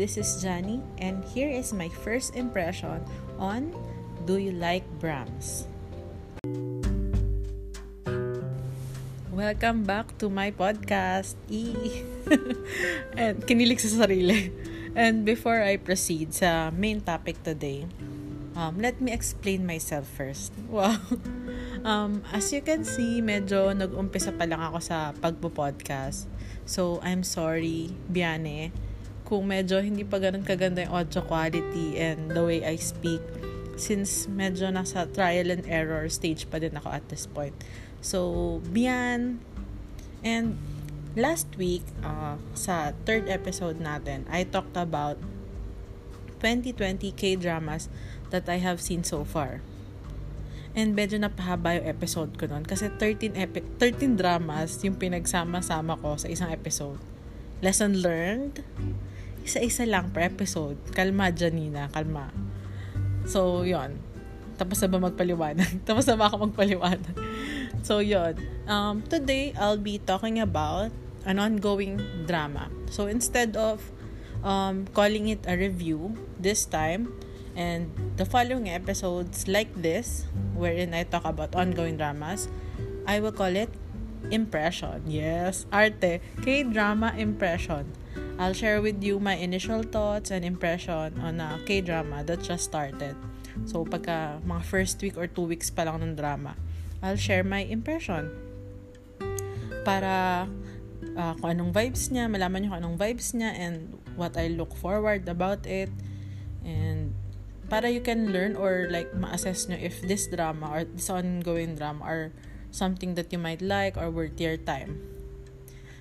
This is Johnny, and here is my first impression on Do You Like Brahms? Welcome back to my podcast. E. and kinilig sa sarili. And before I proceed sa main topic today, um, let me explain myself first. Wow. Um, as you can see, medyo nag-umpisa pa lang ako sa pagpo-podcast. So, I'm sorry, Biane, kung medyo hindi pa ganun kaganda yung audio quality and the way I speak since medyo nasa trial and error stage pa din ako at this point. So, Bian, and last week, uh, sa third episode natin, I talked about 2020 K-dramas that I have seen so far. And medyo napahaba yung episode ko noon. Kasi 13, epi- 13 dramas yung pinagsama-sama ko sa isang episode. Lesson learned? Isa-isa lang per episode. Kalma, Janina. Kalma. So, yon Tapos na ba magpaliwanag? Tapos na ba ako magpaliwanag? So, yon um, Today, I'll be talking about an ongoing drama. So, instead of um, calling it a review, this time, And the following episodes like this, wherein I talk about ongoing dramas, I will call it impression. Yes, arte. K-drama impression. I'll share with you my initial thoughts and impression on a K-drama that just started. So, pagka mga first week or two weeks pa lang ng drama, I'll share my impression. Para uh, kung anong vibes niya, malaman niyo kung anong vibes niya and what I look forward about it. And para you can learn or like ma-assess nyo if this drama or this ongoing drama are something that you might like or worth your time.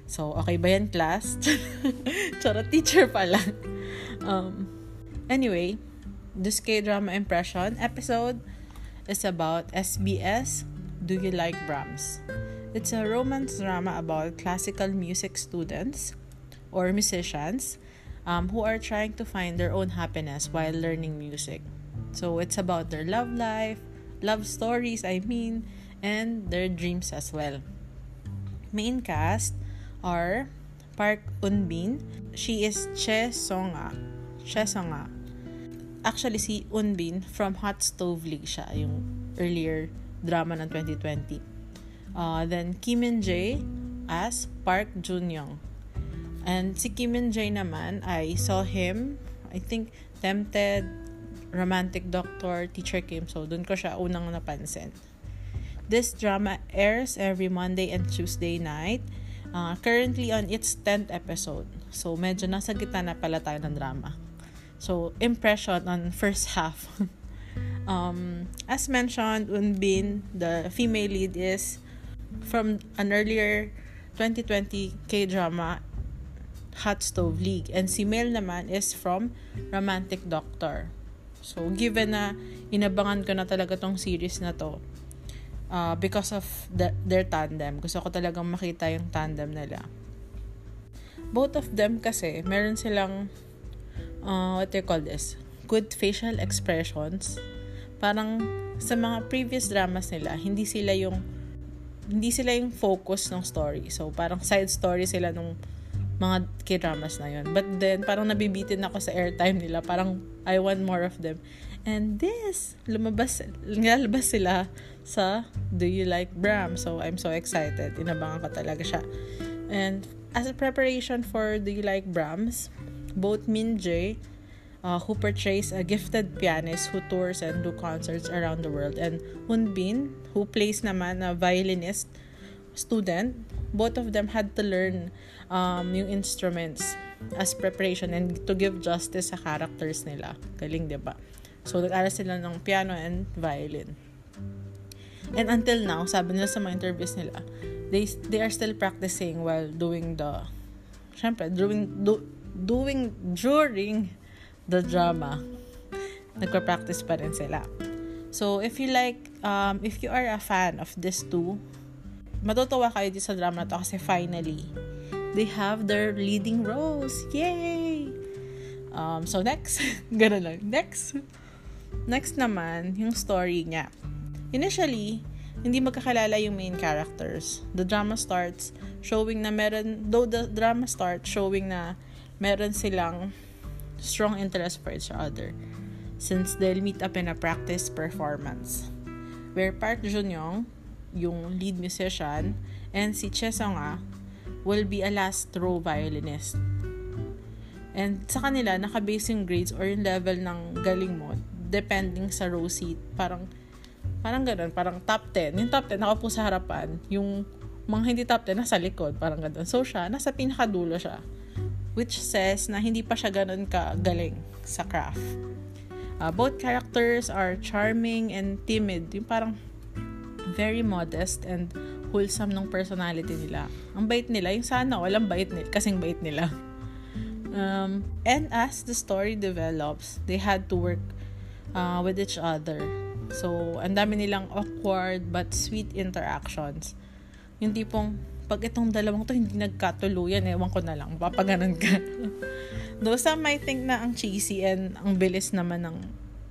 So, okay ba yan, class? Charot, teacher pala. Um, anyway, this K-drama impression episode is about SBS Do You Like Brahms? It's a romance drama about classical music students or musicians um, who are trying to find their own happiness while learning music. So it's about their love life, love stories, I mean, and their dreams as well. Main cast are Park Unbin. She is Che Songa. Che Songa. Actually, si Unbin from Hot Stove League siya, yung earlier drama ng 2020. Uh, then Kim and Jae as Park Junyoung. And si Kim and Jae naman, I saw him, I think, Tempted, Romantic Doctor, Teacher Kim. So, dun ko siya unang napansin. This drama airs every Monday and Tuesday night. Uh, currently on its 10th episode. So, medyo nasa gitna na pala tayo ng drama. So, impression on first half. um, as mentioned, Unbin, the female lead is from an earlier 2020 K-drama Hot Stove League. And si Mel naman is from Romantic Doctor. So, given na inabangan ko na talaga tong series na to, uh, because of the, their tandem, gusto ko talagang makita yung tandem nila. Both of them kasi, meron silang, uh, what do you call this? Good facial expressions. Parang sa mga previous dramas nila, hindi sila yung hindi sila yung focus ng story. So, parang side story sila nung mga k-dramas na yun. But then, parang nabibitin ako sa airtime nila. Parang, I want more of them. And this, lumabas, lalabas sila sa Do You Like Bram? So, I'm so excited. Inabangan ko talaga siya. And, as a preparation for Do You Like Brahms, both Min Jae, uh, who portrays a gifted pianist who tours and do concerts around the world, and Hun Bin, who plays naman a violinist student, both of them had to learn um, yung instruments as preparation and to give justice sa characters nila. Galing, di ba? So, nag-aral sila ng piano and violin. And until now, sabi nila sa mga interviews nila, they, they are still practicing while doing the, syempre, doing, do, doing during the drama. Nagpa-practice pa rin sila. So, if you like, um, if you are a fan of these two, matutuwa kayo dito sa drama na to kasi finally, they have their leading roles. Yay! Um, so next, ganun lang. Next, next naman, yung story niya. Initially, hindi magkakalala yung main characters. The drama starts showing na meron, though the drama starts showing na meron silang strong interest for each other since they'll meet up in a practice performance. Where Park Jun-young, yung lead musician, and si Che Sung-ah will be a last row violinist. And sa kanila, naka-basing grades or yung level ng galing mo, depending sa row seat. Parang, parang ganun, parang top 10. Yung top 10, nakapo sa harapan. Yung mga hindi top 10, nasa likod. Parang ganun. So siya, nasa pinakadulo siya. Which says na hindi pa siya ganun kagaling sa craft. Uh, both characters are charming and timid. Yung parang very modest and wholesome ng personality nila. Ang bait nila, yung sana walang bait nila, kasing bait nila. Um, and as the story develops, they had to work uh, with each other. So, ang dami nilang awkward but sweet interactions. Yung tipong, pag itong dalawang to hindi nagkatuluyan, ewan ko na lang, papaganon ka. Though some might think na ang cheesy and ang bilis naman ng,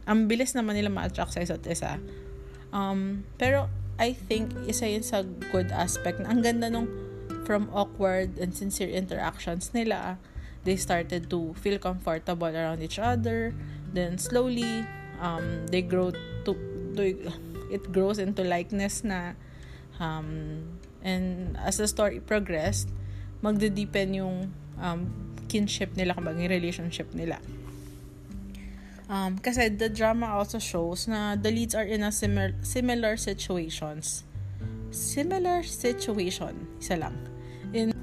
ang bilis naman nila ma-attract sa isa't isa. Um, pero, I think, isa yun sa good aspect na ang ganda nung from awkward and sincere interactions nila, they started to feel comfortable around each other. Then slowly, um, they grow to, to it grows into likeness na um, and as the story progressed, magde-deepen yung um, kinship nila, kumbaga relationship nila. Um, kasi the drama also shows na the leads are in a similar, similar situations. Similar situation, isa lang. In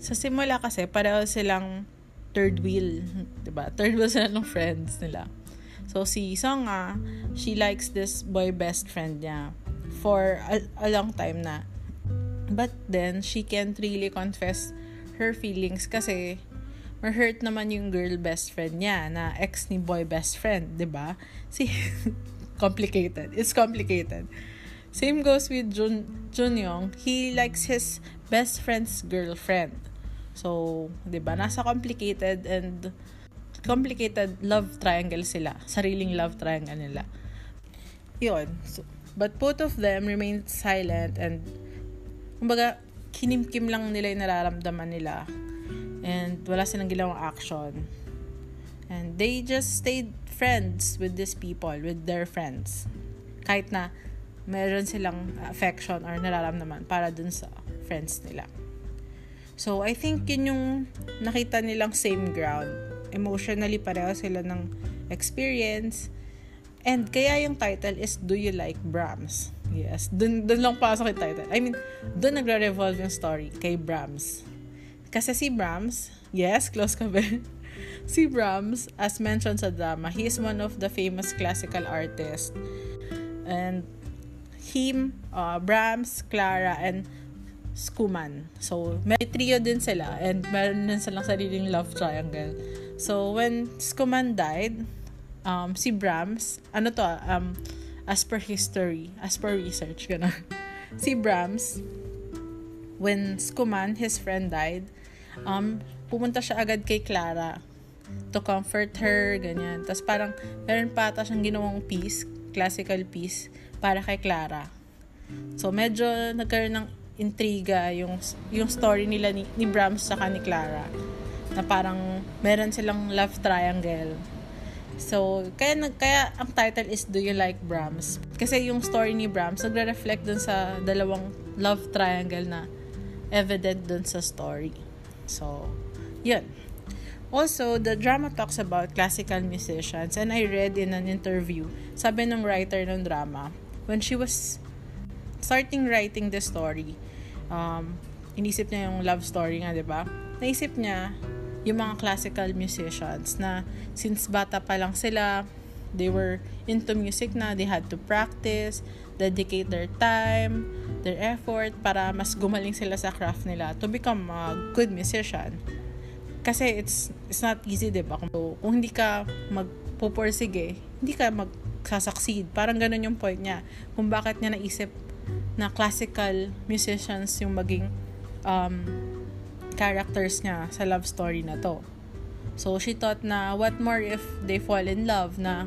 sa simula kasi, pareho silang third wheel. ba diba? Third wheel sila ng friends nila. So, si Songa, she likes this boy best friend niya for a, a long time na. But then, she can't really confess her feelings kasi ma-hurt naman yung girl best friend niya na ex ni boy best friend, 'di ba? Si complicated. It's complicated. Same goes with Jun Jun Young. He likes his best friend's girlfriend. So, 'di ba? Nasa complicated and complicated love triangle sila. Sariling love triangle nila. 'Yon. So, but both of them remained silent and kumbaga kinimkim lang nila yung nararamdaman nila. And wala silang ginawang action. And they just stayed friends with these people, with their friends. Kahit na meron silang affection or nararamdaman para dun sa friends nila. So, I think yun yung nakita nilang same ground. Emotionally, pareho sila ng experience. And kaya yung title is Do You Like Brahms? Yes, dun, dun lang pasok yung title. I mean, dun nagre-revolve yung story kay Brahms. Kasi si Brahms, yes, close ka ba? si Brahms, as mentioned sa drama, he is one of the famous classical artists. And him, uh, Brahms, Clara, and Skuman. So, may trio din sila and meron din silang sariling love triangle. So, when Skuman died, um, si Brahms, ano to, um, as per history, as per research, gano'n. si Brahms, when Skuman, his friend, died, um, pumunta siya agad kay Clara to comfort her, ganyan. Tapos parang, meron pa ata siyang ginawang piece, classical piece, para kay Clara. So, medyo nagkaroon ng intriga yung yung story nila ni, ni Brahms sa ni Clara na parang meron silang love triangle. So, kaya kaya ang title is Do You Like Brahms? Kasi yung story ni Brahms nagre-reflect dun sa dalawang love triangle na evident dun sa story. So, yun. Also, the drama talks about classical musicians and I read in an interview, sabi ng writer ng drama, when she was starting writing the story, um, inisip niya yung love story nga, di ba? Naisip niya yung mga classical musicians na since bata pa lang sila, they were into music na, they had to practice, dedicate their time, their effort para mas gumaling sila sa craft nila to become a good musician. Kasi it's it's not easy, 'di ba? Kung, kung hindi ka magpupursige, hindi ka magsasucceed. Parang ganun yung point niya. Kung bakit niya naisip na classical musicians yung maging um, characters niya sa love story na to. So, she thought na what more if they fall in love na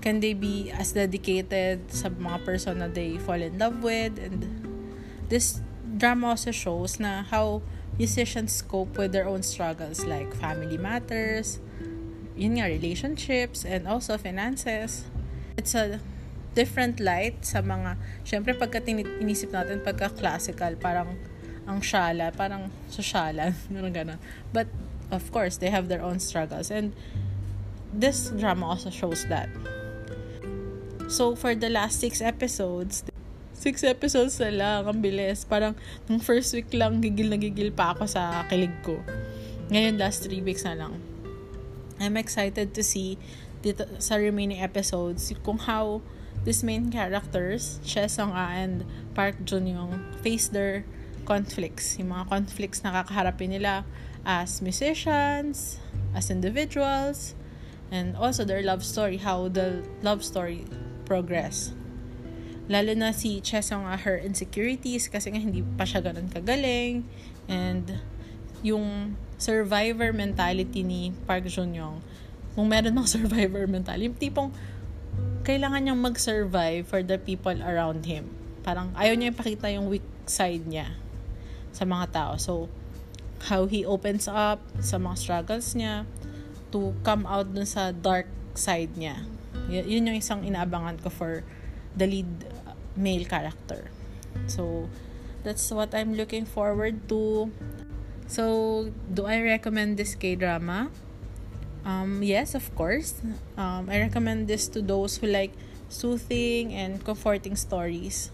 can they be as dedicated sa mga person na they fall in love with and this drama also shows na how musicians cope with their own struggles like family matters, yun nga, relationships, and also finances. It's a different light sa mga, syempre pagka inisip natin, pagka classical, parang ang shala, parang sosyalan, gano'n gano'n. But, of course, they have their own struggles. And this drama also shows that. So, for the last six episodes, six episodes na lang, ang bilis. Parang, nung first week lang, gigil na gigil pa ako sa kilig ko. Ngayon, last three weeks na lang. I'm excited to see dito sa remaining episodes kung how these main characters, Choi Song-a and Park Jun-young, face their conflicts. Yung mga conflicts na kakaharapin nila as musicians, as individuals, and also their love story, how the love story progress. Lalo na si Chesong her insecurities kasi nga hindi pa siya ganun kagaling and yung survivor mentality ni Park Jun-young kung meron ng survivor mentality yung tipong kailangan niyang mag-survive for the people around him. Parang ayaw niya ipakita yung weak side niya sa mga tao. So, how he opens up sa mga struggles niya to come out dun sa dark side niya. Y- yun yung isang inaabangan ko for the lead male character. So, that's what I'm looking forward to. So, do I recommend this K-drama? Um, yes, of course. Um, I recommend this to those who like soothing and comforting stories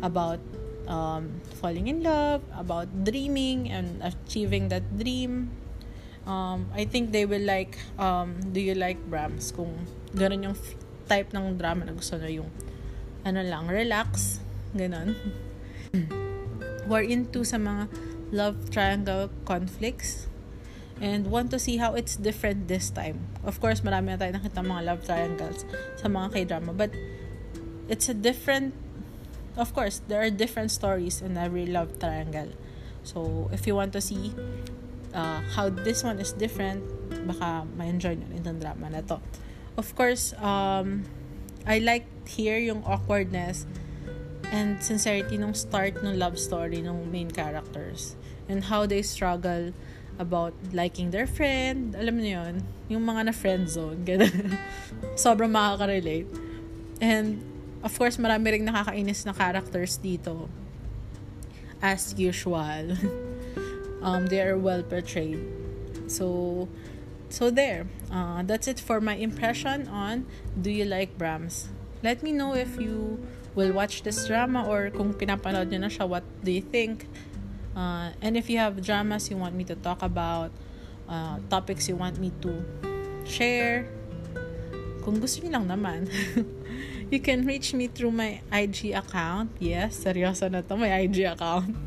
about um, falling in love, about dreaming and achieving that dream. Um, I think they will like um, Do You Like Brahms? Kung ganun yung type ng drama na gusto nyo yung ano lang, relax, ganun. We're into sa mga love triangle conflicts and want to see how it's different this time. Of course, marami na tayo nakita mga love triangles sa mga k-drama, but it's a different of course, there are different stories in every love triangle. So, if you want to see uh, how this one is different, baka ma-enjoy nyo itong drama na to. Of course, um, I like here yung awkwardness and sincerity nung start ng love story ng main characters and how they struggle about liking their friend. Alam niyo yun? Yung mga na friend zone. Sobrang makaka-relate. And, of course, marami ring nakakainis na characters dito. As usual. um, they are well portrayed. So, So there, uh, that's it for my impression on Do You Like Brahms? Let me know if you will watch this drama or kung pinapanood nyo na siya, what do you think? Uh, and if you have dramas you want me to talk about, uh, topics you want me to share, kung gusto niyo lang naman, you can reach me through my IG account. Yes, seryoso na to, my IG account.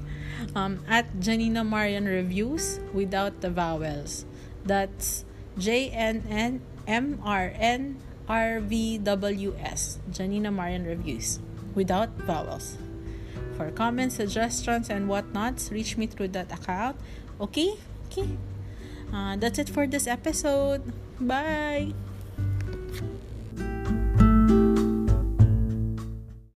Um, at Janina Marian Reviews without the vowels. That's J-N-N-M-R-N-R-V-W-S. Janina Marian Reviews. Without vowels. For comments, suggestions, and whatnots, reach me through that account. Okay? Okay. Uh, that's it for this episode. Bye!